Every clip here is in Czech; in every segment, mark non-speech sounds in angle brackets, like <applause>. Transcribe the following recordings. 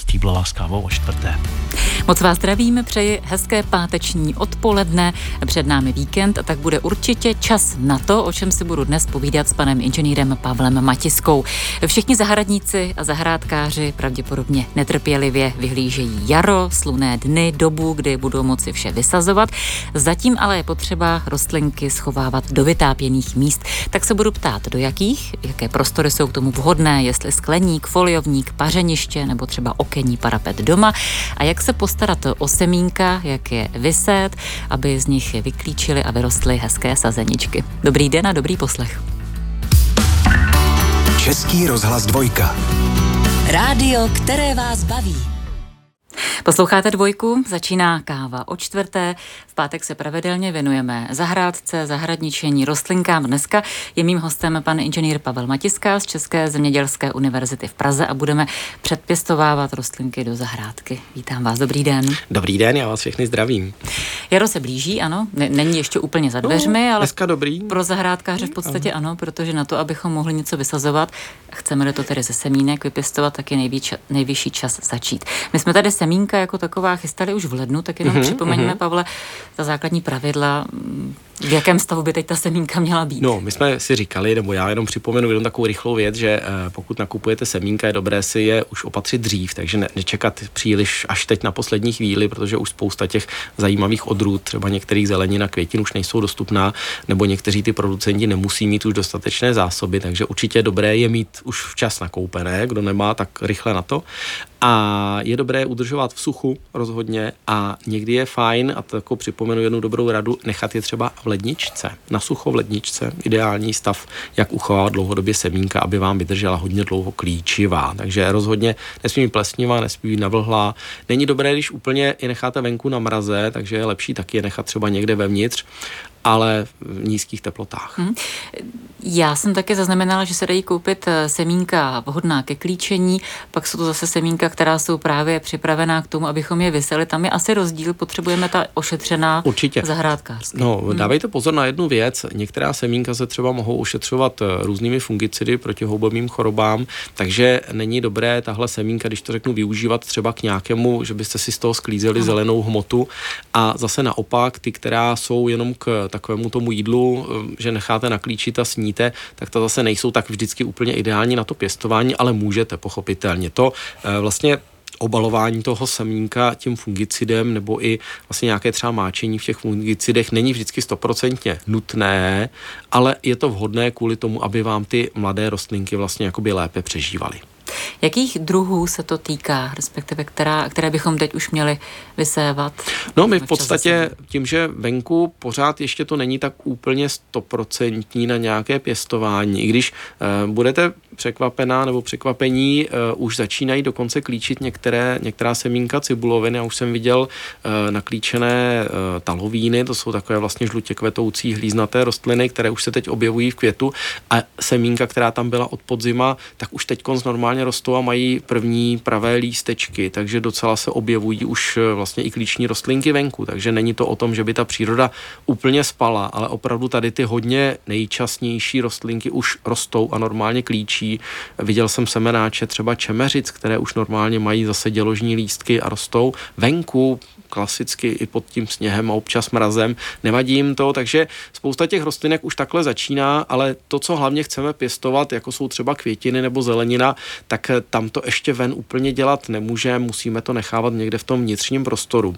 Stříblová s kávou o čtvrté. Moc vás zdravím, přeji hezké páteční odpoledne. Před námi víkend, tak bude určitě čas na to, o čem si budu dnes povídat s panem inženýrem Pavlem Matiskou. Všichni zahradníci a zahrádkáři pravděpodobně netrpělivě vyhlížejí jaro, sluné dny, dobu, kdy budou moci vše vysazovat. Zatím ale je potřeba rostlinky schovávat do vytápěných míst. Tak se budu ptát, do jakých, jaké prostory jsou k tomu vhodné, jestli skleník, foliovník, pařeniště nebo třeba okenní parapet doma a jak se postarat o semínka, jak je vysét, aby z nich vyklíčili a vyrostly hezké sazeničky. Dobrý den a dobrý poslech. Český rozhlas dvojka. Rádio, které vás baví. Posloucháte dvojku, začíná káva o čtvrté. V pátek se pravidelně věnujeme zahrádce, zahradničení, rostlinkám. Dneska je mým hostem pan inženýr Pavel Matiska z České zemědělské univerzity v Praze a budeme předpěstovávat rostlinky do zahrádky. Vítám vás, dobrý den. Dobrý den, já vás všechny zdravím. Jaro se blíží, ano, není ještě úplně za dveřmi, no, ale dneska dobrý. pro zahrádkáře v podstatě ano, protože na to, abychom mohli něco vysazovat, chceme to tedy ze semínek vypěstovat, tak je nejvyšší čas začít. My jsme tady semínka jako taková chystali už v lednu, tak jenom mm-hmm, připomeňme, mm-hmm. Pavle, ta základní pravidla, v jakém stavu by teď ta semínka měla být? No, my jsme si říkali, nebo já jenom připomenu jenom takovou rychlou věc, že eh, pokud nakupujete semínka, je dobré si je už opatřit dřív, takže ne, nečekat příliš až teď na poslední chvíli, protože už spousta těch zajímavých odrůd, třeba některých zelenin a květin už nejsou dostupná, nebo někteří ty producenti nemusí mít už dostatečné zásoby, takže určitě je dobré je mít už včas nakoupené, kdo nemá, tak rychle na to. A je dobré udržovat v suchu rozhodně a někdy je fajn, a to jako připomenu jednu dobrou radu, nechat je třeba v ledničce, na sucho v ledničce, ideální stav, jak uchovávat dlouhodobě semínka, aby vám vydržela hodně dlouho klíčivá. Takže rozhodně nesmí být plesnivá, nesmí být navlhlá. Není dobré, když úplně je necháte venku na mraze, takže je lepší taky je nechat třeba někde vevnitř ale v nízkých teplotách. Hmm. Já jsem také zaznamenala, že se dají koupit eh, semínka vhodná ke klíčení, pak jsou to zase semínka, která jsou právě připravená k tomu, abychom je vyseli. Tam je asi rozdíl, potřebujeme ta ošetřená Určitě. zahrádkářská. No, hmm. dávejte pozor na jednu věc. Některá semínka se třeba mohou ošetřovat eh, různými fungicidy proti houbovým chorobám, takže není dobré tahle semínka, když to řeknu, využívat třeba k nějakému, že byste si z toho sklízeli hmm. zelenou hmotu a zase naopak ty, která jsou jenom k takovému tomu jídlu, eh, že necháte naklíčit a sníte, tak to zase nejsou tak vždycky úplně ideální na to pěstování, ale můžete pochopitelně. To eh, vlastně obalování toho semínka tím fungicidem nebo i vlastně nějaké třeba máčení v těch fungicidech není vždycky stoprocentně nutné, ale je to vhodné kvůli tomu, aby vám ty mladé rostlinky vlastně jakoby lépe přežívaly. Jakých druhů se to týká, respektive která, které bychom teď už měli vysévat? No my v podstatě tím, že venku pořád ještě to není tak úplně stoprocentní na nějaké pěstování, i když uh, budete překvapená nebo překvapení, uh, už začínají dokonce klíčit některé, některá semínka cibuloviny. Já už jsem viděl uh, naklíčené uh, talovíny, to jsou takové vlastně žlutě kvetoucí hlíznaté rostliny, které už se teď objevují v květu a semínka, která tam byla od podzima, tak už teď normálně rostou a mají první pravé lístečky, takže docela se objevují už vlastně i klíční rostlinky venku, takže není to o tom, že by ta příroda úplně spala, ale opravdu tady ty hodně nejčastnější rostlinky už rostou a normálně klíčí. Viděl jsem semenáče třeba čemeřic, které už normálně mají zase děložní lístky a rostou venku, klasicky i pod tím sněhem a občas mrazem. Nevadí jim to, takže spousta těch rostlinek už takhle začíná, ale to, co hlavně chceme pěstovat, jako jsou třeba květiny nebo zelenina, tak tam to ještě ven úplně dělat nemůže, musíme to nechávat někde v tom vnitřním prostoru.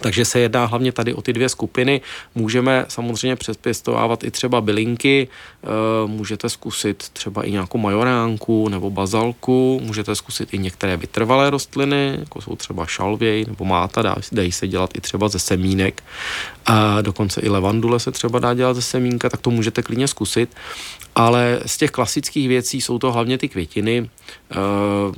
Takže se jedná hlavně tady o ty dvě skupiny. Můžeme samozřejmě přespěstovávat i třeba bylinky, eh, můžete zkusit třeba i nějakou majoránku nebo bazalku, můžete zkusit i některé vytrvalé rostliny, jako jsou třeba šalvěj nebo máta, dají se dělat i třeba ze semínek. A dokonce i levandule se třeba dá dělat ze semínka, tak to můžete klidně zkusit. Ale z těch klasických věcí jsou to hlavně ty květiny.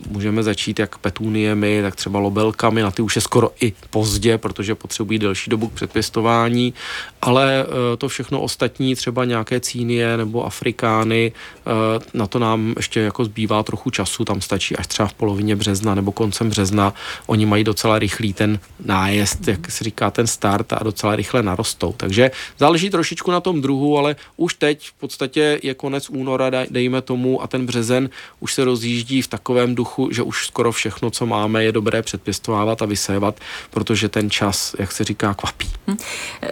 Můžeme začít jak petuniemi, tak třeba lobelkami, na ty už je skoro i pozdě, protože potřebují delší dobu k předpěstování, ale eh, to všechno ostatní, třeba nějaké cínie nebo afrikány, eh, na to nám ještě jako zbývá trochu času, tam stačí až třeba v polovině března nebo koncem března. Oni mají docela rychlý ten nájezd, jak se říká, ten start a docela rychle narostou. Takže záleží trošičku na tom druhu, ale už teď v podstatě je konec února, dejme tomu, a ten březen už se rozjíždí v takovém duchu, že už skoro všechno, co máme, je dobré předpěstovávat a vysévat, protože ten čas, jak se říká, kvapí. Hm.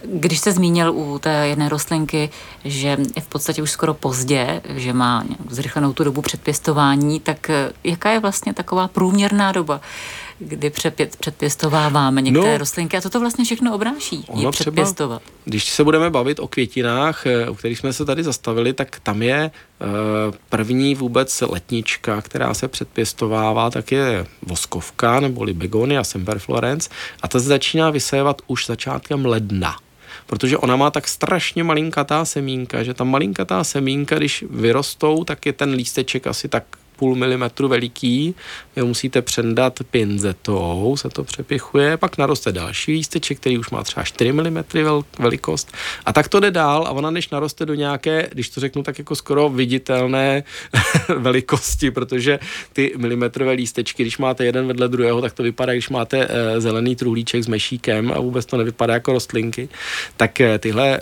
Když se zmínil u té jedné rostlinky, že je v podstatě už skoro pozdě, že má zrychlenou tu dobu předpěstování, tak eh, jaká je vlastně taková průměrná doba? Kdy přepět, předpěstováváme některé no, rostlinky a co to vlastně všechno obráší, je předpěstovat. Třeba, když se budeme bavit o květinách, o eh, kterých jsme se tady zastavili, tak tam je eh, první vůbec letnička, která se předpěstovává, tak je voskovka neboli begonia semperflorence a ta se začíná vysévat už začátkem ledna protože ona má tak strašně malinkatá semínka, že ta malinkatá semínka, když vyrostou, tak je ten lísteček asi tak půl milimetru veliký, ho musíte přendat pinzetou, se to přepichuje, pak naroste další lísteček, který už má třeba 4 mm velikost. A tak to jde dál a ona než naroste do nějaké, když to řeknu tak jako skoro viditelné <laughs> velikosti, protože ty milimetrové lístečky, když máte jeden vedle druhého, tak to vypadá, když máte e, zelený truhlíček s mešíkem a vůbec to nevypadá jako rostlinky, tak e, tyhle e,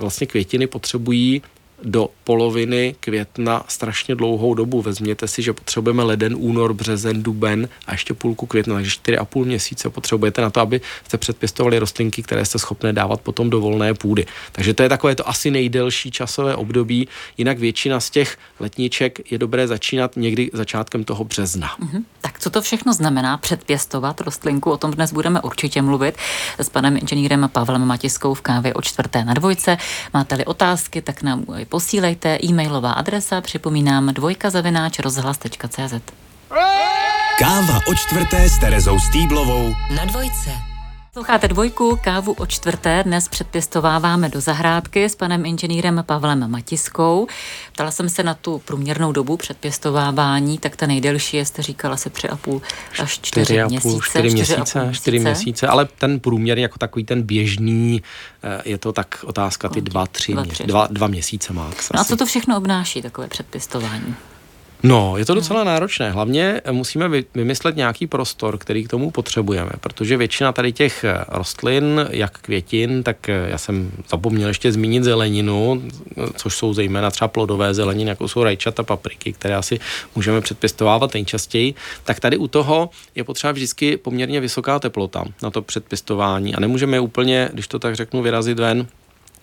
vlastně květiny potřebují do poloviny května strašně dlouhou dobu. Vezměte si, že potřebujeme leden, únor, březen, duben a ještě půlku května, takže 4,5 měsíce potřebujete na to, aby jste předpěstovali rostlinky, které jste schopné dávat potom do volné půdy. Takže to je takové to asi nejdelší časové období, jinak většina z těch letníček je dobré začínat někdy začátkem toho března. Mm-hmm. Tak co to všechno znamená předpěstovat rostlinku? O tom dnes budeme určitě mluvit s panem inženýrem Pavlem Matiskou v kávě o čtvrté na dvojce. Máte-li otázky, tak nám posílejte e-mailová adresa, připomínám dvojka zavináč rozhlas.cz. Káva o čtvrté s Terezou Stýblovou na dvojce. Posloucháte dvojku, kávu o čtvrté. Dnes předpěstováváme do zahrádky s panem inženýrem Pavlem Matiskou. Ptala jsem se na tu průměrnou dobu předpěstovávání, tak ta nejdelší je, jste říkala, se tři a půl až čtyři, čtyři měsíce. Čtyři měsíce, čtyři měsíce, ale ten průměr jako takový ten běžný, eh, je to tak otázka ty dva, tři, dva, tři. Dva, dva měsíce max. No a co to všechno obnáší, takové předpěstování? No, je to docela náročné. Hlavně musíme vymyslet nějaký prostor, který k tomu potřebujeme, protože většina tady těch rostlin, jak květin, tak já jsem zapomněl ještě zmínit zeleninu, což jsou zejména třeba plodové zeleniny, jako jsou rajčata, papriky, které asi můžeme předpěstovávat nejčastěji. Tak tady u toho je potřeba vždycky poměrně vysoká teplota na to předpěstování a nemůžeme úplně, když to tak řeknu, vyrazit ven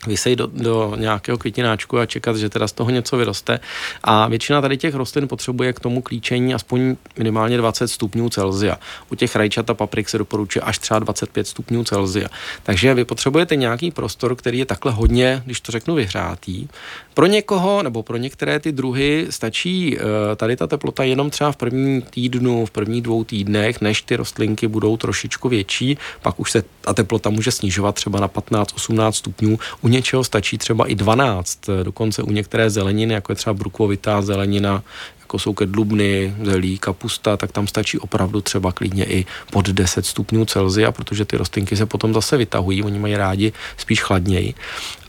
vysej do, do nějakého květináčku a čekat, že teda z toho něco vyroste. A většina tady těch rostlin potřebuje k tomu klíčení aspoň minimálně 20 stupňů Celzia. U těch rajčat a paprik se doporučuje až třeba 25 stupňů Celzia. Takže vy potřebujete nějaký prostor, který je takhle hodně, když to řeknu, vyhřátý. Pro někoho nebo pro některé ty druhy stačí uh, tady ta teplota jenom třeba v prvním týdnu, v prvních dvou týdnech, než ty rostlinky budou trošičku větší, pak už se ta teplota může snižovat třeba na 15-18 stupňů. U něčeho stačí třeba i 12, dokonce u některé zeleniny, jako je třeba brukovitá zelenina, jako jsou kedlubny, zelí, kapusta, tak tam stačí opravdu třeba klidně i pod 10 stupňů Celzia, protože ty rostlinky se potom zase vytahují, oni mají rádi spíš chladněji.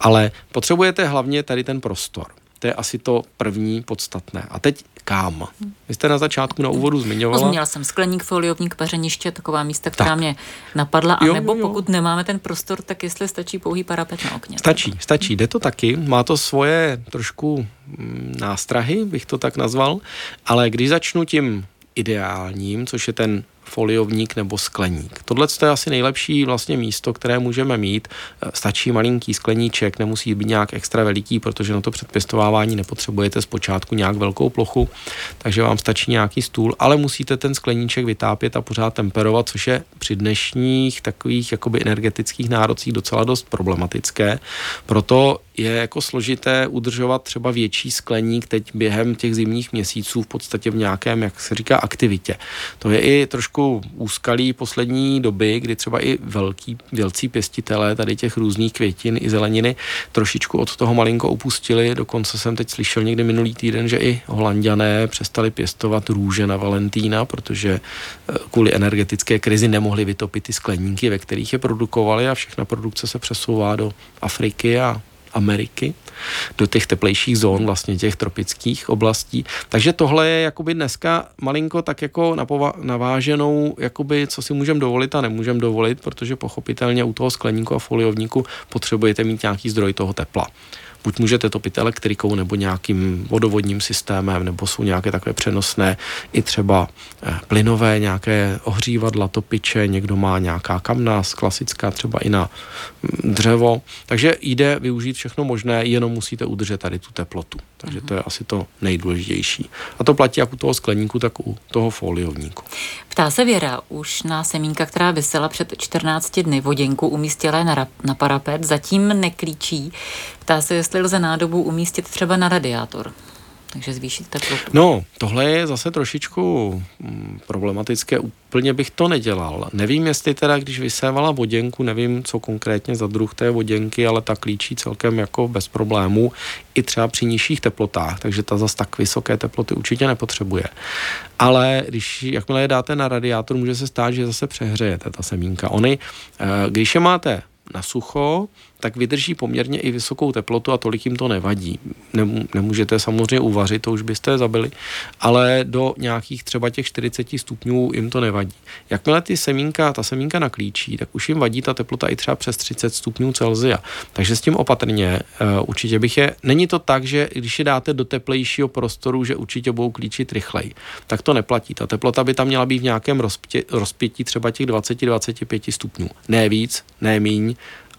Ale potřebujete hlavně tady ten prostor. To je asi to první podstatné. A teď kam? Vy jste na začátku na úvodu zmiňovala. Zmínila jsem skleník, foliovník, pařeniště, taková místa, která tak. mě napadla. A jo, nebo jo, jo. pokud nemáme ten prostor, tak jestli stačí pouhý parapet na okně. Stačí, stačí, jde to taky. Má to svoje trošku mm, nástrahy, bych to tak nazval, ale když začnu tím ideálním, což je ten foliovník nebo skleník. Tohle je asi nejlepší vlastně místo, které můžeme mít. Stačí malinký skleníček, nemusí být nějak extra veliký, protože na to předpěstovávání nepotřebujete zpočátku nějak velkou plochu, takže vám stačí nějaký stůl, ale musíte ten skleníček vytápět a pořád temperovat, což je při dnešních takových jakoby energetických nárocích docela dost problematické. Proto je jako složité udržovat třeba větší skleník teď během těch zimních měsíců v podstatě v nějakém, jak se říká, aktivitě. To je i trošku trošku úskalí poslední doby, kdy třeba i velký, velcí pěstitelé tady těch různých květin i zeleniny trošičku od toho malinko upustili. Dokonce jsem teď slyšel někdy minulý týden, že i holanděné přestali pěstovat růže na Valentína, protože eh, kvůli energetické krizi nemohli vytopit ty skleníky, ve kterých je produkovali a všechna produkce se přesouvá do Afriky a Ameriky, do těch teplejších zón, vlastně těch tropických oblastí. Takže tohle je jakoby dneska malinko tak jako naváženou, jakoby co si můžeme dovolit a nemůžeme dovolit, protože pochopitelně u toho skleníku a foliovníku potřebujete mít nějaký zdroj toho tepla buď můžete topit elektrikou nebo nějakým vodovodním systémem, nebo jsou nějaké takové přenosné i třeba eh, plynové nějaké ohřívadla, topiče, někdo má nějaká kamna, klasická třeba i na mm, dřevo. Takže jde využít všechno možné, jenom musíte udržet tady tu teplotu. Takže to je asi to nejdůležitější. A to platí jak u toho skleníku, tak u toho foliovníku. Ptá se Věra, už na semínka, která vysela před 14 dny voděnku umístila na, na parapet, zatím neklíčí. Ptá se, jestli lze nádobu umístit třeba na radiátor takže zvýšit teplotu. No, tohle je zase trošičku mm, problematické. Úplně bych to nedělal. Nevím, jestli teda, když vysévala voděnku, nevím, co konkrétně za druh té voděnky, ale ta klíčí celkem jako bez problémů i třeba při nižších teplotách, takže ta zase tak vysoké teploty určitě nepotřebuje. Ale když jakmile je dáte na radiátor, může se stát, že zase přehřejete ta semínka. Ony, eh, když je máte na sucho, tak vydrží poměrně i vysokou teplotu a tolik jim to nevadí. Nemůžete samozřejmě uvařit, to už byste zabili, ale do nějakých třeba těch 40 stupňů jim to nevadí. Jakmile ty semínka, ta semínka naklíčí, tak už jim vadí ta teplota i třeba přes 30 stupňů Celzia. Takže s tím opatrně uh, určitě bych je. Není to tak, že když je dáte do teplejšího prostoru, že určitě budou klíčit rychleji. Tak to neplatí. Ta teplota by tam měla být v nějakém rozpětí, rozpětí třeba těch 20-25 stupňů. Ne víc, ne míň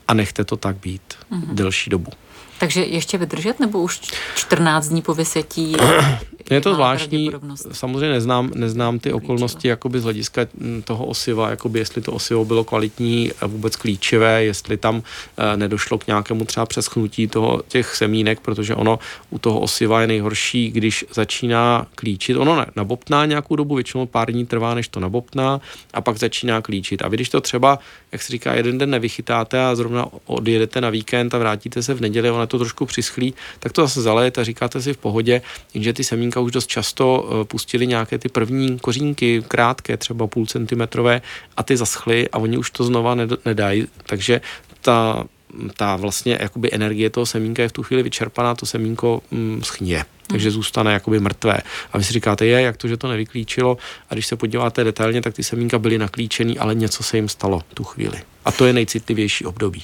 a nechte to tak být mm-hmm. delší dobu. Takže ještě vydržet, nebo už 14 dní po vysetí? <clears throat> Je to zvláštní, samozřejmě neznám, neznám ty okolnosti jakoby z hlediska hm, toho osiva, jakoby jestli to osivo bylo kvalitní, vůbec klíčivé, jestli tam e, nedošlo k nějakému třeba přeschnutí toho, těch semínek, protože ono u toho osiva je nejhorší, když začíná klíčit. Ono ne, nabobtná nějakou dobu, většinou pár dní trvá, než to nabobtná a pak začíná klíčit. A vy, když to třeba, jak se říká, jeden den nevychytáte a zrovna odjedete na víkend a vrátíte se v neděli, ono to trošku přischlí, tak to zase zalejete a říkáte si v pohodě, jenže ty semínka už dost často eh, pustili nějaké ty první kořínky, krátké, třeba půl centimetrové a ty zaschly a oni už to znova nedají, takže ta ta vlastně jakoby energie toho semínka je v tu chvíli vyčerpaná, to semínko mm, schně, takže hmm. zůstane jakoby mrtvé. A vy si říkáte, je, jak to, že to nevyklíčilo a když se podíváte detailně, tak ty semínka byly naklíčený, ale něco se jim stalo tu chvíli. A to je nejcitlivější období.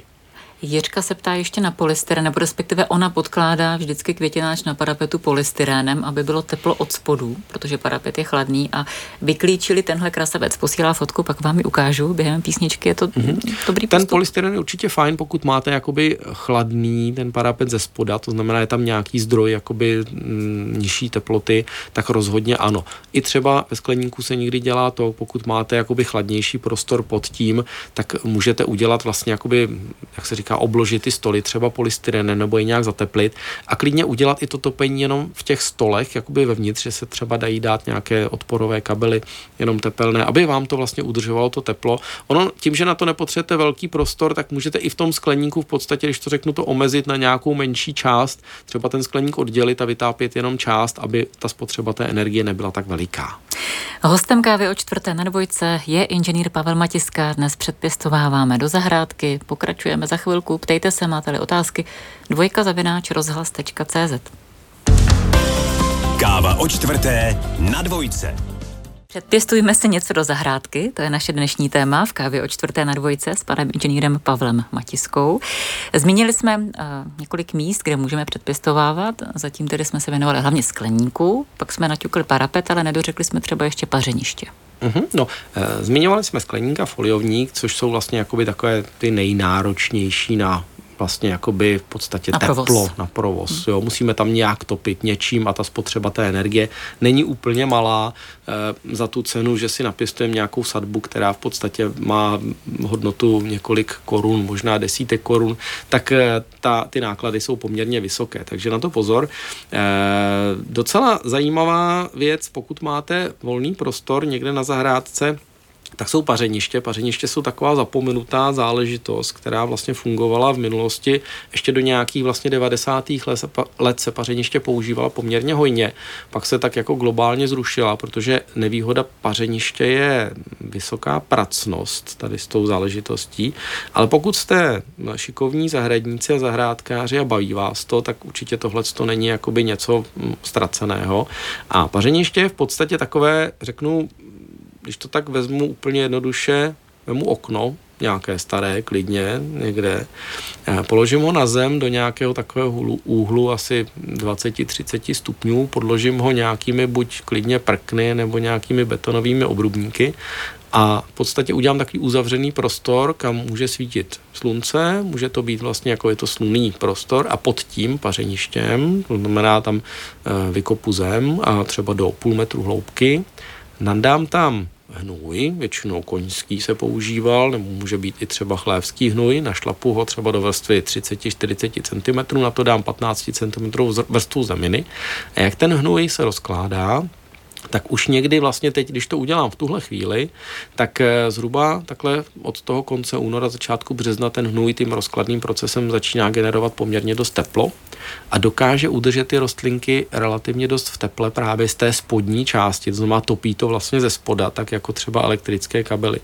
Jiřka se ptá ještě na polystyren, nebo respektive ona podkládá vždycky květináč na parapetu polystyrénem, aby bylo teplo od spodu, protože parapet je chladný a vyklíčili tenhle krasavec. Posílá fotku, pak vám ji ukážu během písničky, je to mm-hmm. dobrý Ten postup. polystyren je určitě fajn, pokud máte jakoby chladný ten parapet ze spoda, to znamená, je tam nějaký zdroj jakoby mm, nižší teploty, tak rozhodně ano. I třeba ve skleníku se někdy dělá to, pokud máte jakoby chladnější prostor pod tím, tak můžete udělat vlastně jakoby, jak se říká, říká, obložit ty stoly třeba polystyrenem nebo je nějak zateplit a klidně udělat i to topení jenom v těch stolech, jakoby vevnitř, že se třeba dají dát nějaké odporové kabely, jenom tepelné, aby vám to vlastně udržovalo to teplo. Ono tím, že na to nepotřebujete velký prostor, tak můžete i v tom skleníku v podstatě, když to řeknu, to omezit na nějakou menší část, třeba ten skleník oddělit a vytápět jenom část, aby ta spotřeba té energie nebyla tak veliká. Hostem kávy o čtvrté na dvojce je inženýr Pavel Matiska. Dnes předpěstováváme do zahrádky, pokračujeme za chvilku. Ptejte se, máte-li otázky. Dvojka zavináč rozhlas.cz Káva o čtvrté na dvojce. Předpěstujme si něco do zahrádky, to je naše dnešní téma v kávě o čtvrté na dvojce s panem inženýrem Pavlem Matiskou. Zmínili jsme uh, několik míst, kde můžeme předpěstovávat, zatím tedy jsme se věnovali hlavně skleníku, pak jsme naťukli parapet, ale nedořekli jsme třeba ještě pařeniště. Mm-hmm, no, e, zmiňovali jsme skleník a foliovník, což jsou vlastně jakoby takové ty nejnáročnější na vlastně jakoby v podstatě na teplo provoz. na provoz. Hmm. Jo. Musíme tam nějak topit něčím a ta spotřeba té energie není úplně malá e, za tu cenu, že si napěstujeme nějakou sadbu, která v podstatě má hodnotu několik korun, možná desítek korun, tak e, ta, ty náklady jsou poměrně vysoké. Takže na to pozor. E, docela zajímavá věc, pokud máte volný prostor někde na zahrádce, tak jsou pařeniště. Pařeniště jsou taková zapomenutá záležitost, která vlastně fungovala v minulosti. Ještě do nějakých vlastně 90. let se pařeniště používala poměrně hojně. Pak se tak jako globálně zrušila, protože nevýhoda pařeniště je vysoká pracnost tady s tou záležitostí. Ale pokud jste šikovní zahradníci a zahrádkáři a baví vás to, tak určitě tohle to není jakoby něco mm, ztraceného. A pařeniště je v podstatě takové, řeknu, když to tak vezmu úplně jednoduše, vezmu okno, nějaké staré, klidně, někde, položím ho na zem do nějakého takového úhlu, asi 20-30 stupňů, podložím ho nějakými buď klidně prkny nebo nějakými betonovými obrubníky a v podstatě udělám takový uzavřený prostor, kam může svítit slunce, může to být vlastně jako je to slunný prostor a pod tím pařeništěm, to znamená tam eh, vykopu zem a třeba do půl metru hloubky, Nandám tam hnůj, většinou koňský se používal, nebo může být i třeba chlévský hnůj, našlapu ho třeba do vrstvy 30-40 cm, na to dám 15 cm vrstvu zeminy. A jak ten hnůj se rozkládá, tak už někdy vlastně teď, když to udělám v tuhle chvíli, tak eh, zhruba takhle od toho konce února, začátku března ten hnůj tím rozkladným procesem začíná generovat poměrně dost teplo a dokáže udržet ty rostlinky relativně dost v teple právě z té spodní části, to znamená topí to vlastně ze spoda, tak jako třeba elektrické kabely.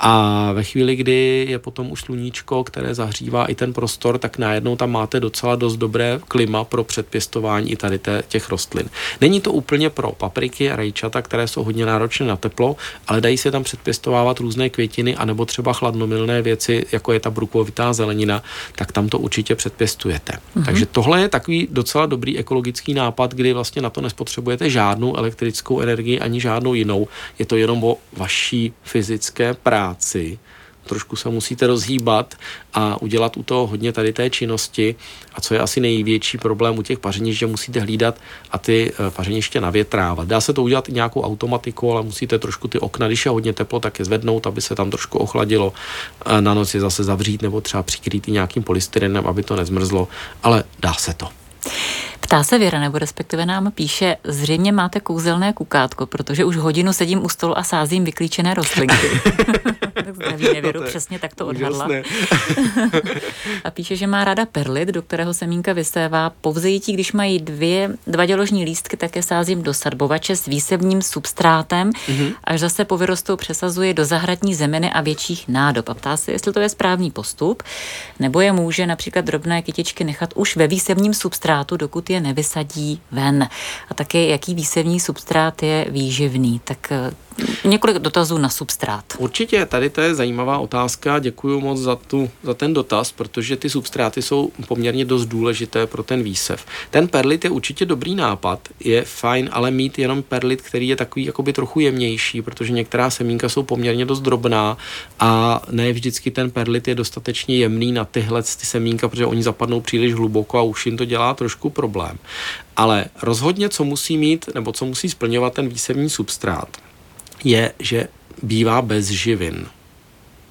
A ve chvíli, kdy je potom už sluníčko, které zahřívá i ten prostor, tak najednou tam máte docela dost dobré klima pro předpěstování i tady těch rostlin. Není to úplně pro papriky a rajčata, které jsou hodně náročné na teplo, ale dají se tam předpěstovávat různé květiny anebo třeba chladnomilné věci, jako je ta brukovitá zelenina, tak tam to určitě předpěstujete. Mm-hmm. Takže tohle je takový docela dobrý ekologický nápad, kdy vlastně na to nespotřebujete žádnou elektrickou energii ani žádnou jinou. Je to jenom o vaší fyzické práci trošku se musíte rozhýbat a udělat u toho hodně tady té činnosti. A co je asi největší problém u těch pařenišť, že musíte hlídat a ty eh, pařeniště navětrávat. Dá se to udělat i nějakou automatikou, ale musíte trošku ty okna, když je hodně teplo, tak je zvednout, aby se tam trošku ochladilo. Na noc je zase zavřít nebo třeba přikrýt i nějakým polystyrenem, aby to nezmrzlo, ale dá se to. Ptá se Věra, nebo respektive nám píše, zřejmě máte kouzelné kukátko, protože už hodinu sedím u stolu a sázím vyklíčené rostlinky. <laughs> Zdravíme Věru, to přesně tak to odhadla. <laughs> a píše, že má ráda perlit, do kterého semínka vysévá. Po vzejítí, když mají dvě, dva děložní lístky, také sázím do sadbovače s výsevním substrátem, mm-hmm. až zase po vyrostou přesazuje do zahradní zeminy a větších nádob. A ptá se, jestli to je správný postup, nebo je může například drobné kytičky nechat už ve výsevním substrátu, dokud je nevysadí ven. A také, jaký výsevní substrát je výživný. Tak eh, několik dotazů na substrát. Určitě, tady to je zajímavá otázka. Děkuji moc za, tu, za ten dotaz, protože ty substráty jsou poměrně dost důležité pro ten výsev. Ten perlit je určitě dobrý nápad, je fajn, ale mít jenom perlit, který je takový jakoby trochu jemnější, protože některá semínka jsou poměrně dost drobná a ne vždycky ten perlit je dostatečně jemný na tyhle ty semínka, protože oni zapadnou příliš hluboko a už jim to dělá trošku problém. Ale rozhodně, co musí mít, nebo co musí splňovat ten výsevní substrát, je, že bývá bez živin.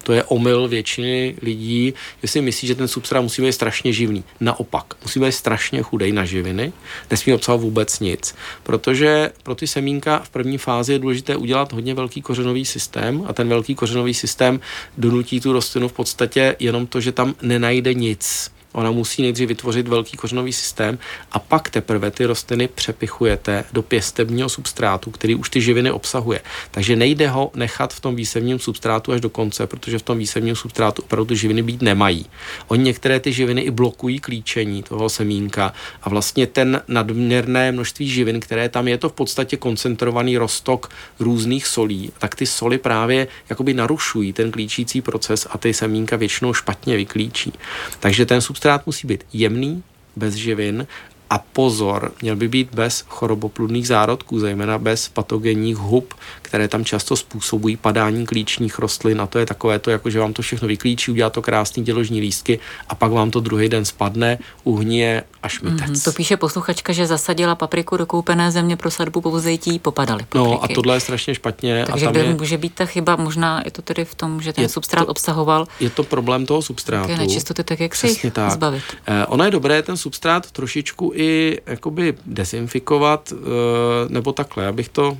To je omyl většiny lidí, že si myslí, že ten substrát musí být strašně živný. Naopak, musí být strašně chudej na živiny, nesmí obsahovat vůbec nic, protože pro ty semínka v první fázi je důležité udělat hodně velký kořenový systém a ten velký kořenový systém donutí tu rostlinu v podstatě jenom to, že tam nenajde nic Ona musí nejdřív vytvořit velký kořenový systém a pak teprve ty rostliny přepichujete do pěstebního substrátu, který už ty živiny obsahuje. Takže nejde ho nechat v tom výsevním substrátu až do konce, protože v tom výsevním substrátu opravdu ty živiny být nemají. Oni některé ty živiny i blokují klíčení toho semínka a vlastně ten nadměrné množství živin, které tam je, to v podstatě koncentrovaný roztok různých solí, tak ty soli právě jakoby narušují ten klíčící proces a ty semínka většinou špatně vyklíčí. Takže ten substrát substrát musí být jemný, bez živin a pozor, měl by být bez chorobopludných zárodků, zejména bez patogenních hub, které tam často způsobují padání klíčních rostlin a to je takové to, jako že vám to všechno vyklíčí, udělá to krásný děložní lístky a pak vám to druhý den spadne, uhnie a šmitec. Mm, to píše posluchačka, že zasadila papriku do koupené země pro sadbu po vzetí, popadaly papriky. No a tohle je strašně špatně. Takže a tam kde je, může být ta chyba, možná je to tedy v tom, že ten je substrát to, obsahoval. Je to problém toho substrátu. Nečistoty, tak jak se tak. zbavit. Eh, ono je dobré ten substrát trošičku i jakoby dezinfikovat, eh, nebo takhle, abych to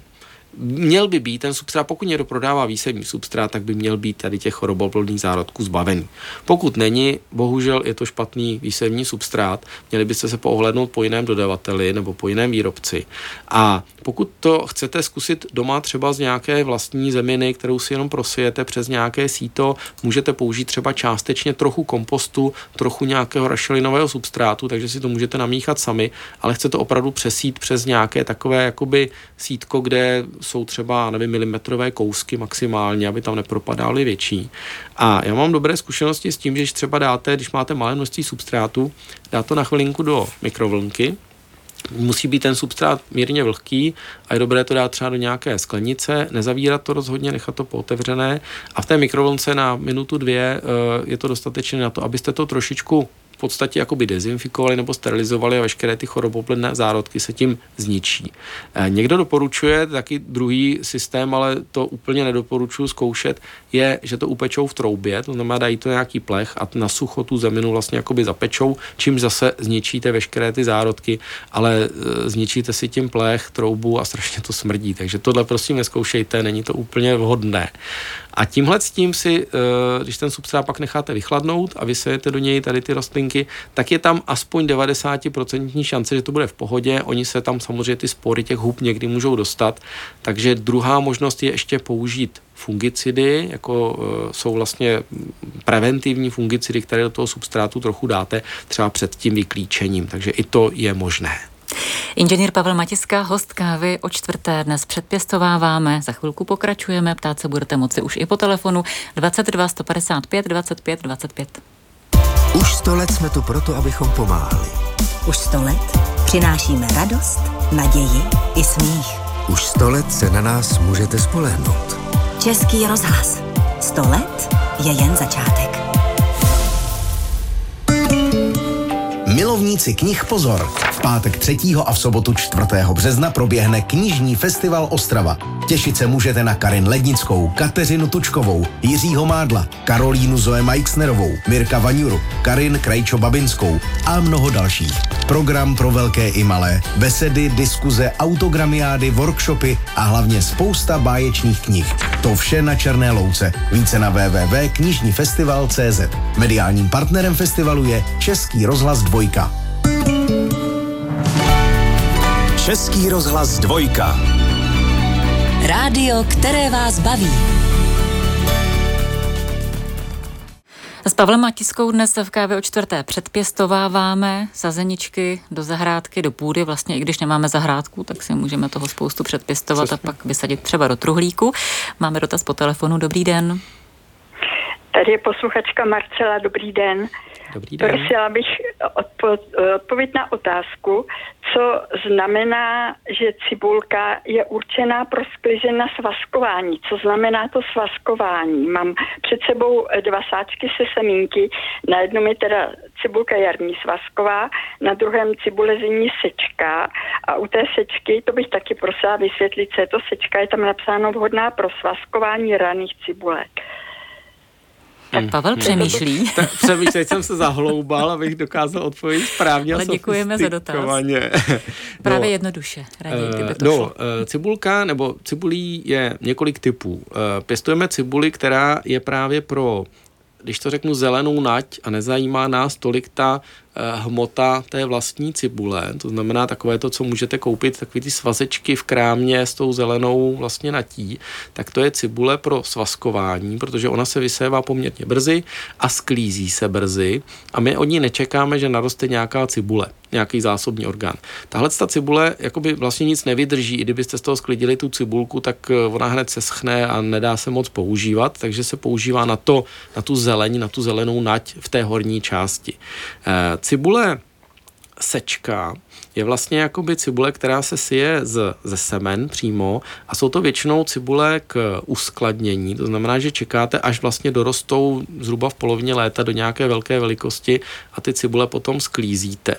měl by být ten substrát, pokud někdo prodává výsevní substrát, tak by měl být tady těch choroboplodných zárodků zbavený. Pokud není, bohužel je to špatný výsevní substrát, měli byste se poohlednout po jiném dodavateli nebo po jiném výrobci. A pokud to chcete zkusit doma třeba z nějaké vlastní zeminy, kterou si jenom prosijete přes nějaké síto, můžete použít třeba částečně trochu kompostu, trochu nějakého rašelinového substrátu, takže si to můžete namíchat sami, ale chcete opravdu přesít přes nějaké takové jakoby sítko, kde jsou třeba, nevím, milimetrové kousky maximálně, aby tam nepropadaly větší. A já mám dobré zkušenosti s tím, že třeba dáte, když máte malé množství substrátu, dá to na chvilinku do mikrovlnky, musí být ten substrát mírně vlhký a je dobré to dát třeba do nějaké sklenice, nezavírat to rozhodně, nechat to pootevřené a v té mikrovlnce na minutu dvě eh, je to dostatečné na to, abyste to trošičku podstatě jakoby dezinfikovali nebo sterilizovali a veškeré ty choroboplodné zárodky se tím zničí. Eh, někdo doporučuje taky druhý systém, ale to úplně nedoporučuji zkoušet, je, že to upečou v troubě, to znamená dají to nějaký plech a na sucho tu zeminu vlastně jakoby zapečou, čím zase zničíte veškeré ty zárodky, ale eh, zničíte si tím plech, troubu a strašně to smrdí. Takže tohle prosím neskoušejte, není to úplně vhodné. A tímhle s tím si, eh, když ten substrát pak necháte vychladnout a vysejete do něj tady ty rostlinky, tak je tam aspoň 90% šance, že to bude v pohodě. Oni se tam samozřejmě ty spory těch hub někdy můžou dostat. Takže druhá možnost je ještě použít fungicidy, jako eh, jsou vlastně preventivní fungicidy, které do toho substrátu trochu dáte třeba před tím vyklíčením. Takže i to je možné. Inženýr Pavel Matiska, host kávy o čtvrté dnes předpěstováváme. Za chvilku pokračujeme, ptát se budete moci už i po telefonu 22 155 25 25. Už sto let jsme tu proto, abychom pomáhali. Už sto let přinášíme radost, naději i smích. Už sto let se na nás můžete spolehnout. Český rozhlas. Sto let je jen začátek. Milovníci knih pozor! Pátek 3. a v sobotu 4. března proběhne knižní festival Ostrava. Těšit se můžete na Karin Lednickou, Kateřinu Tučkovou, Jiřího Mádla, Karolínu Zoe Majksnerovou, Mirka Vaňuru, Karin Krajčo Babinskou a mnoho dalších. Program pro velké i malé, besedy, diskuze, autogramiády, workshopy a hlavně spousta báječných knih. To vše na Černé louce. Více na www.knižnifestival.cz Mediálním partnerem festivalu je Český rozhlas dvojka. Český rozhlas dvojka. Rádio, které vás baví. S Pavlem Matiskou dnes v kávě o čtvrté předpěstováváme sazeničky do zahrádky, do půdy. Vlastně i když nemáme zahrádku, tak si můžeme toho spoustu předpěstovat Přesně. a pak vysadit třeba do truhlíku. Máme dotaz po telefonu. Dobrý den. Tady je posluchačka Marcela. Dobrý den. Dobrý den. Prosila bych odpo- odpověď na otázku, co znamená, že cibulka je určená pro sklizeň na svaskování. Co znamená to svaskování? Mám před sebou dva sáčky se semínky. Na jednom je teda cibulka jarní svasková, na druhém cibule zimní sečka a u té sečky, to bych taky prosila vysvětlit, co je to sečka, je tam napsáno vhodná pro svaskování raných cibulek. Tak Pavel přemýšlí. <laughs> Tak přemýšlej, jsem se zahloubal, abych dokázal odpovědět správně. Ale děkujeme za dotaz. <laughs> Právě no, jednoduše, raději, kdyby to no, šlo. cibulka nebo cibulí je několik typů. Pěstujeme cibuli, která je právě pro když to řeknu zelenou nať a nezajímá nás tolik ta Eh, hmota té vlastní cibule, to znamená takové to, co můžete koupit, takové ty svazečky v krámě s tou zelenou vlastně natí, tak to je cibule pro svazkování, protože ona se vysévá poměrně brzy a sklízí se brzy a my od ní nečekáme, že naroste nějaká cibule, nějaký zásobní orgán. Tahle ta cibule jakoby vlastně nic nevydrží, i kdybyste z toho sklidili tu cibulku, tak eh, ona hned se schne a nedá se moc používat, takže se používá na to, na tu zeleň, na tu zelenou nať v té horní části. Cibule sečka je vlastně jakoby cibule, která se sije z, ze semen přímo a jsou to většinou cibule k uskladnění, to znamená, že čekáte, až vlastně dorostou zhruba v polovině léta do nějaké velké velikosti a ty cibule potom sklízíte.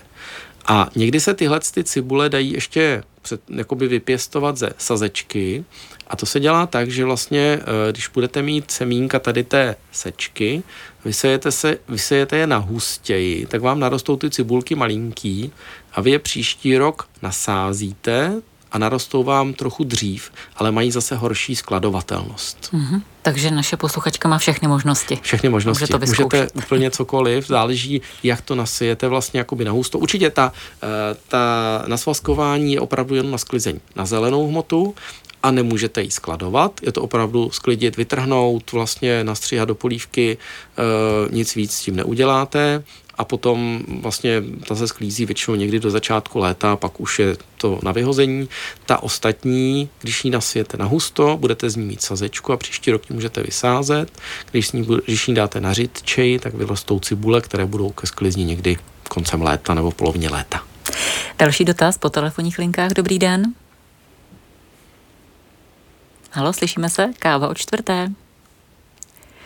A někdy se tyhle ty cibule dají ještě před, jakoby vypěstovat ze sazečky. A to se dělá tak, že vlastně, eh, když budete mít semínka tady té sečky, vysejete, se, vysejete je na hustěji, tak vám narostou ty cibulky malinký a vy je příští rok nasázíte a narostou vám trochu dřív, ale mají zase horší skladovatelnost. Mm-hmm. Takže naše posluchačka má všechny možnosti. Všechny možnosti. Může to Můžete úplně cokoliv, záleží, jak to nasijete vlastně jakoby na husto. Určitě ta, eh, ta nasvaskování je opravdu jen na sklizeň na zelenou hmotu a nemůžete ji skladovat. Je to opravdu sklidit, vytrhnout, vlastně nastříhat do polívky, e, nic víc s tím neuděláte a potom vlastně ta se sklízí většinou někdy do začátku léta, pak už je to na vyhození. Ta ostatní, když ji nasijete na husto, budete z ní mít sazečku a příští rok ji můžete vysázet. Když, s ní, když ní dáte na čej, tak vyrostou cibule, které budou ke sklizni někdy koncem léta nebo polovině léta. Další dotaz po telefonních linkách. Dobrý den. Halo, slyšíme se? Káva o čtvrté.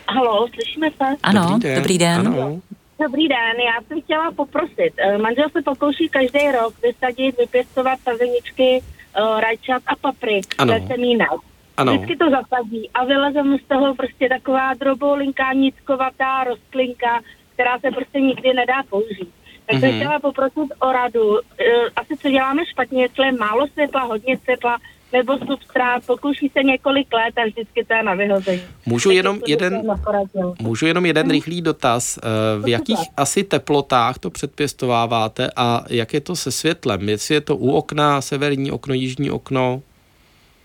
Halo, slyšíme se? Ano, dobrý den. Dobrý den. Ano. Dobrý den, já jsem chtěla poprosit. Eh, manžel se pokouší každý rok vysadit, vypěstovat sazeničky uh, rajčat a paprik ano. ze semínek. Ano. Vždycky to zasadí a vyleze mu z toho prostě taková droboulinká, nickovatá rostlinka, která se prostě nikdy nedá použít. Tak mm-hmm. jsem chtěla poprosit o radu. Uh, asi co děláme špatně, jestli je málo světla, hodně světla, nebo substrát, pokouší se několik let a vždycky to je na vyhození. Můžu jenom jeden, můžu jenom jeden hmm. rychlý dotaz. Eh, v jakých asi teplotách to předpěstováváte a jak je to se světlem? Jestli je to u okna, severní okno, jižní okno?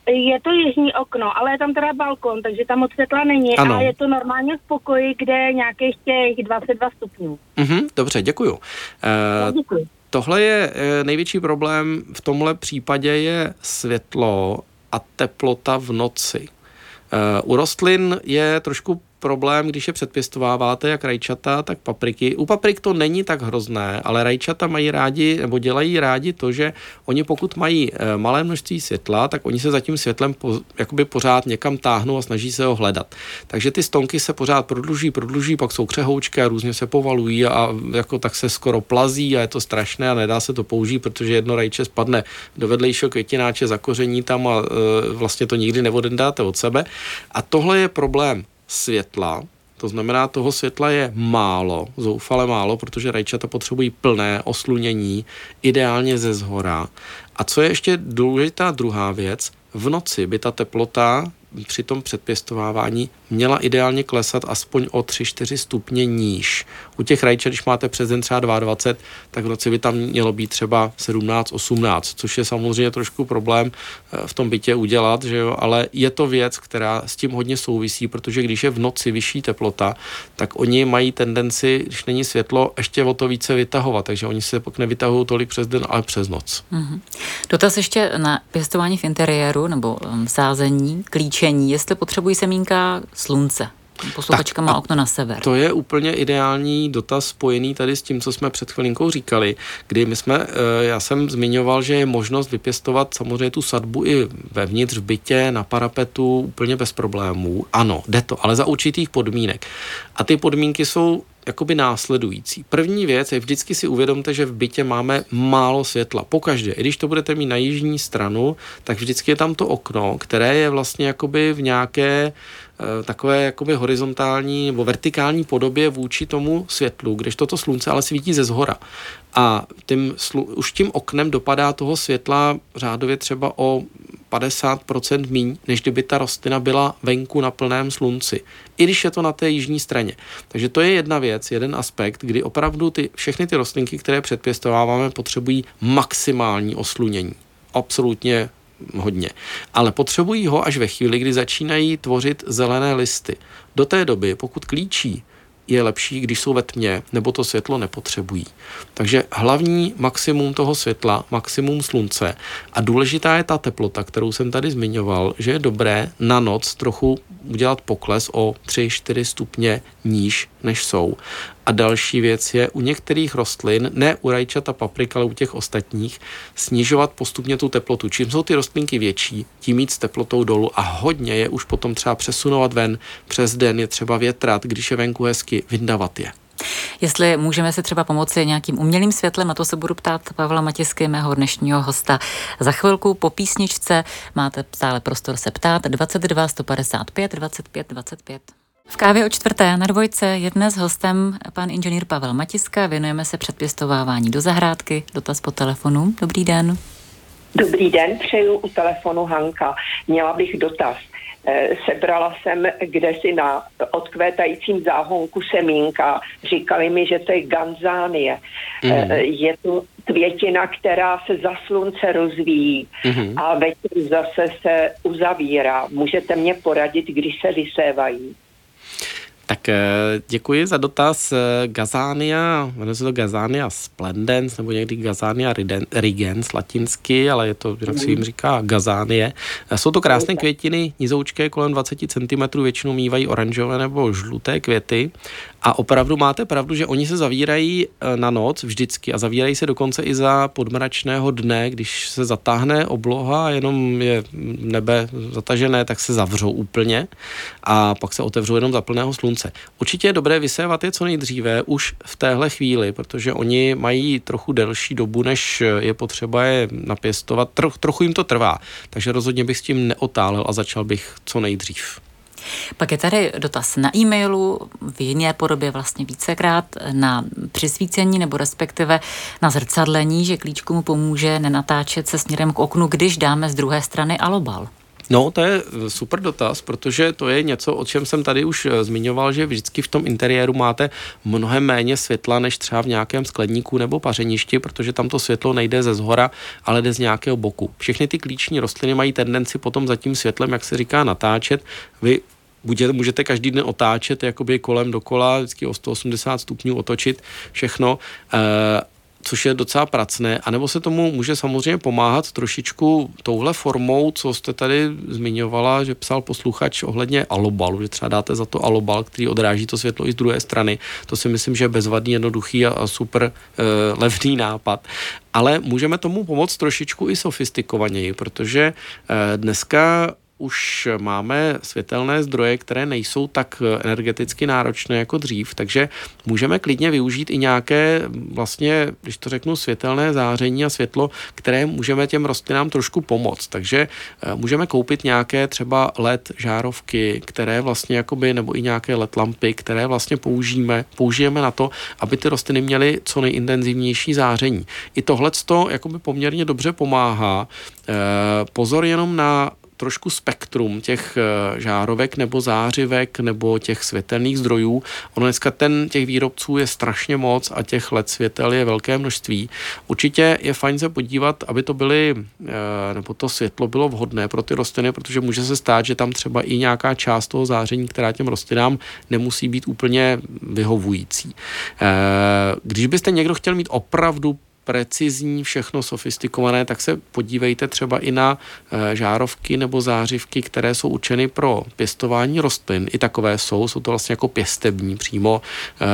Je to jižní okno, ale je tam teda balkon, takže tam moc světla není ano. a je to normálně v pokoji, kde je nějakých těch 22 stupňů. Mhm, dobře, děkuju. Uh, děkuji. Tohle je eh, největší problém v tomhle případě je světlo a teplota v noci. Eh, u rostlin je trošku problém, když je předpěstováváte jak rajčata, tak papriky. U paprik to není tak hrozné, ale rajčata mají rádi, nebo dělají rádi to, že oni pokud mají eh, malé množství světla, tak oni se za tím světlem po, jakoby pořád někam táhnou a snaží se ho hledat. Takže ty stonky se pořád prodluží, prodluží, pak jsou křehoučky a různě se povalují a jako tak se skoro plazí a je to strašné a nedá se to použít, protože jedno rajče spadne do vedlejšího květináče, zakoření tam a e, vlastně to nikdy neodendáte od sebe. A tohle je problém světla, to znamená, toho světla je málo, zoufale málo, protože rajčata potřebují plné oslunění, ideálně ze zhora. A co je ještě důležitá druhá věc, v noci by ta teplota při tom předpěstovávání měla ideálně klesat aspoň o 3-4 stupně níž. U těch rajčat, když máte přes den třeba 22, tak v noci by tam mělo být třeba 17-18, což je samozřejmě trošku problém eh, v tom bytě udělat, že jo? ale je to věc, která s tím hodně souvisí, protože když je v noci vyšší teplota, tak oni mají tendenci, když není světlo, ještě o to více vytahovat, takže oni se pak nevytahují tolik přes den, ale přes noc. Mm-hmm. Dotaz ještě na pěstování v interiéru nebo um, sázení, klíčení, jestli potřebují semínka slunce. Posluchačka má okno na sever. To je úplně ideální dotaz spojený tady s tím, co jsme před chvilinkou říkali, kdy my jsme, eh, já jsem zmiňoval, že je možnost vypěstovat samozřejmě tu sadbu i vevnitř v bytě, na parapetu, úplně bez problémů. Ano, jde to, ale za určitých podmínek. A ty podmínky jsou jakoby následující. První věc je vždycky si uvědomte, že v bytě máme málo světla. Pokaždé, i když to budete mít na jižní stranu, tak vždycky je tam to okno, které je vlastně jakoby v nějaké Eh, takové jakoby horizontální nebo vertikální podobě vůči tomu světlu, když toto slunce ale svítí ze zhora. A tím, už tím oknem dopadá toho světla řádově třeba o 50% míň, než kdyby ta rostlina byla venku na plném slunci. I když je to na té jižní straně. Takže to je jedna věc, jeden aspekt, kdy opravdu ty, všechny ty rostlinky, které předpěstováváme, potřebují maximální oslunění. Absolutně hodně. Ale potřebují ho až ve chvíli, kdy začínají tvořit zelené listy. Do té doby, pokud klíčí, je lepší, když jsou ve tmě, nebo to světlo nepotřebují. Takže hlavní maximum toho světla, maximum slunce a důležitá je ta teplota, kterou jsem tady zmiňoval, že je dobré na noc trochu udělat pokles o 3-4 stupně níž, než jsou. A další věc je u některých rostlin, ne u rajčat a paprika, ale u těch ostatních, snižovat postupně tu teplotu. Čím jsou ty rostlinky větší, tím víc teplotou dolů a hodně je už potom třeba přesunovat ven. Přes den je třeba větrat, když je venku hezky, vyndavat je. Jestli můžeme si třeba pomoci nějakým umělým světlem, na to se budu ptát Pavla Matisky, mého dnešního hosta. Za chvilku po písničce máte stále prostor se ptát 22 155 25 25. V kávě o čtvrté na dvojce je dnes hostem pan inženýr Pavel Matiska. Věnujeme se předpěstovávání do zahrádky. Dotaz po telefonu. Dobrý den. Dobrý den, přeju u telefonu Hanka. Měla bych dotaz. Eh, sebrala jsem kdesi na odkvétajícím záhonku semínka. Říkali mi, že to je ganzánie. Mm. Je to květina, která se za slunce rozvíjí mm. a večer zase se uzavírá. Můžete mě poradit, když se vysévají? Tak eh, děkuji za dotaz. Eh, Gazania, jmenuje se to Gazania splendens, nebo někdy Gazania rigens latinsky, ale je to, jak se jim říká, Gazanie. Eh, jsou to krásné květiny, nizoučké kolem 20 cm, většinou mývají oranžové nebo žluté květy a opravdu máte pravdu, že oni se zavírají na noc vždycky a zavírají se dokonce i za podmračného dne, když se zatáhne obloha a jenom je nebe zatažené, tak se zavřou úplně a pak se otevřou jenom za plného slunce slunce. Určitě je dobré vysévat je co nejdříve už v téhle chvíli, protože oni mají trochu delší dobu, než je potřeba je napěstovat. Tro, trochu jim to trvá, takže rozhodně bych s tím neotálel a začal bych co nejdřív. Pak je tady dotaz na e-mailu, v jiné podobě vlastně vícekrát, na přisvícení nebo respektive na zrcadlení, že klíčku mu pomůže nenatáčet se směrem k oknu, když dáme z druhé strany alobal. No, to je eh, super dotaz, protože to je něco, o čem jsem tady už eh, zmiňoval, že vždycky v tom interiéru máte mnohem méně světla než třeba v nějakém skleníku nebo pařeništi, protože tam to světlo nejde ze zhora, ale jde z nějakého boku. Všechny ty klíční rostliny mají tendenci potom za tím světlem, jak se říká, natáčet. Vy můžete každý den otáčet jakoby kolem dokola, vždycky o 180 stupňů otočit všechno. E, což je docela pracné, anebo se tomu může samozřejmě pomáhat trošičku touhle formou, co jste tady zmiňovala, že psal posluchač ohledně alobalu, že třeba dáte za to alobal, který odráží to světlo i z druhé strany. To si myslím, že je bezvadný, jednoduchý a, super e, levný nápad. Ale můžeme tomu pomoct trošičku i sofistikovaněji, protože e, dneska už máme světelné zdroje, které nejsou tak energeticky náročné jako dřív, takže můžeme klidně využít i nějaké vlastně, když to řeknu, světelné záření a světlo, které můžeme těm rostlinám trošku pomoct. Takže eh, můžeme koupit nějaké třeba LED žárovky, které vlastně jakoby, nebo i nějaké LED lampy, které vlastně použijeme, použijeme na to, aby ty rostliny měly co nejintenzivnější záření. I tohle to poměrně dobře pomáhá. Eh, pozor jenom na trošku spektrum těch eh, žárovek nebo zářivek nebo těch světelných zdrojů. Ono dneska ten těch výrobců je strašně moc a těch LED světel je velké množství. Určitě je fajn se podívat, aby to byly, eh, nebo to světlo bylo vhodné pro ty rostliny, protože může se stát, že tam třeba i nějaká část toho záření, která těm rostlinám nemusí být úplně vyhovující. Eh, když byste někdo chtěl mít opravdu precizní, všechno sofistikované, tak se podívejte třeba i na eh, žárovky nebo zářivky, které jsou určeny pro pěstování rostlin. I takové jsou, jsou to vlastně jako pěstební přímo eh,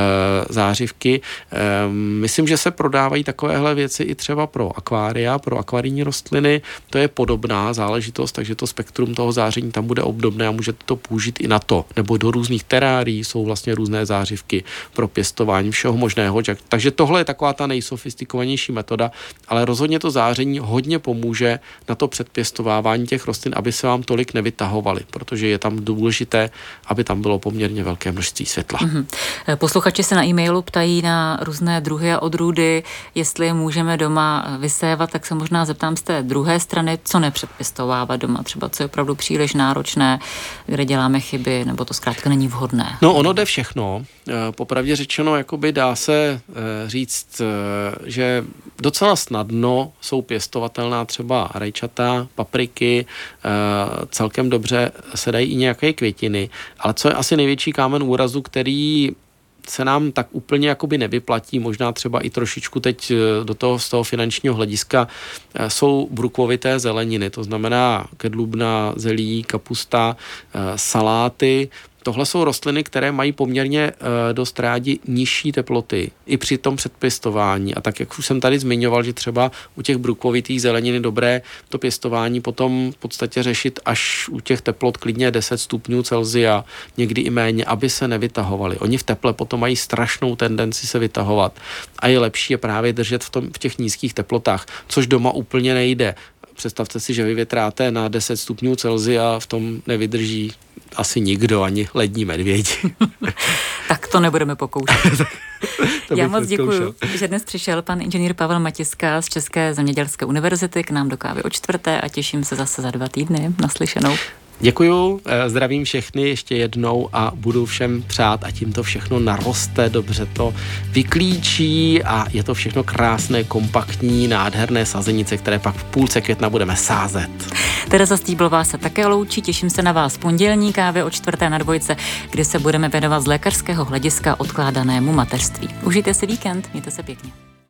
zářivky. Ehm, myslím, že se prodávají takovéhle věci i třeba pro akvária, pro akvarijní rostliny. To je podobná záležitost, takže to spektrum toho záření tam bude obdobné a můžete to použít i na to. Nebo do různých terárií jsou vlastně různé zářivky pro pěstování všeho možného. Takže tohle je taková ta nejsofistikovanější nejlevnější metoda, ale rozhodně to záření hodně pomůže na to předpěstovávání těch rostlin, aby se vám tolik nevytahovaly, protože je tam důležité, aby tam bylo poměrně velké množství světla. Mm-hmm. Posluchači se na e-mailu ptají na různé druhy a odrůdy, jestli je můžeme doma vysévat, tak se možná zeptám z té druhé strany, co nepředpěstovávat doma, třeba co je opravdu příliš náročné, kde děláme chyby, nebo to zkrátka není vhodné. No ono jde všechno. Eh, popravdě řečeno, jakoby dá se eh, říct, že docela snadno jsou pěstovatelná třeba rajčata, papriky, eh, celkem dobře se dají i nějaké květiny, ale co je asi největší kámen úrazu, který se nám tak úplně jakoby nevyplatí, možná třeba i trošičku teď eh, do toho, z toho finančního hlediska, eh, jsou brukvovité zeleniny, to znamená kedlubna, zelí, kapusta, saláty, Tohle jsou rostliny, které mají poměrně uh, dost rádi nižší teploty i při tom předpěstování. A tak, jak už jsem tady zmiňoval, že třeba u těch brukovitých zelenin je dobré to pěstování potom v podstatě řešit až u těch teplot klidně 10 stupňů Celzia, někdy i méně, aby se nevytahovali. Oni v teple potom mají strašnou tendenci se vytahovat a je lepší je právě držet v, tom, v těch nízkých teplotách, což doma úplně nejde. Představte si, že vyvětráte na 10 stupňů Celzia, v tom nevydrží asi nikdo, ani lední medvědi. <laughs> tak to nebudeme pokoušet. <laughs> Já moc děkuji, že dnes přišel pan inženýr Pavel Matiska z České zemědělské univerzity k nám do kávy o čtvrté a těším se zase za dva týdny. Naslyšenou. Děkuju, eh, zdravím všechny ještě jednou a budu všem přát a tím to všechno naroste, dobře to vyklíčí a je to všechno krásné, kompaktní, nádherné sazenice, které pak v půlce května budeme sázet. Tereza Stýblová se také loučí, těším se na vás pondělní kávě o čtvrté na dvojce, kdy se budeme věnovat z lékařského hlediska odkládanému mateřství. Užijte si víkend, mějte se pěkně.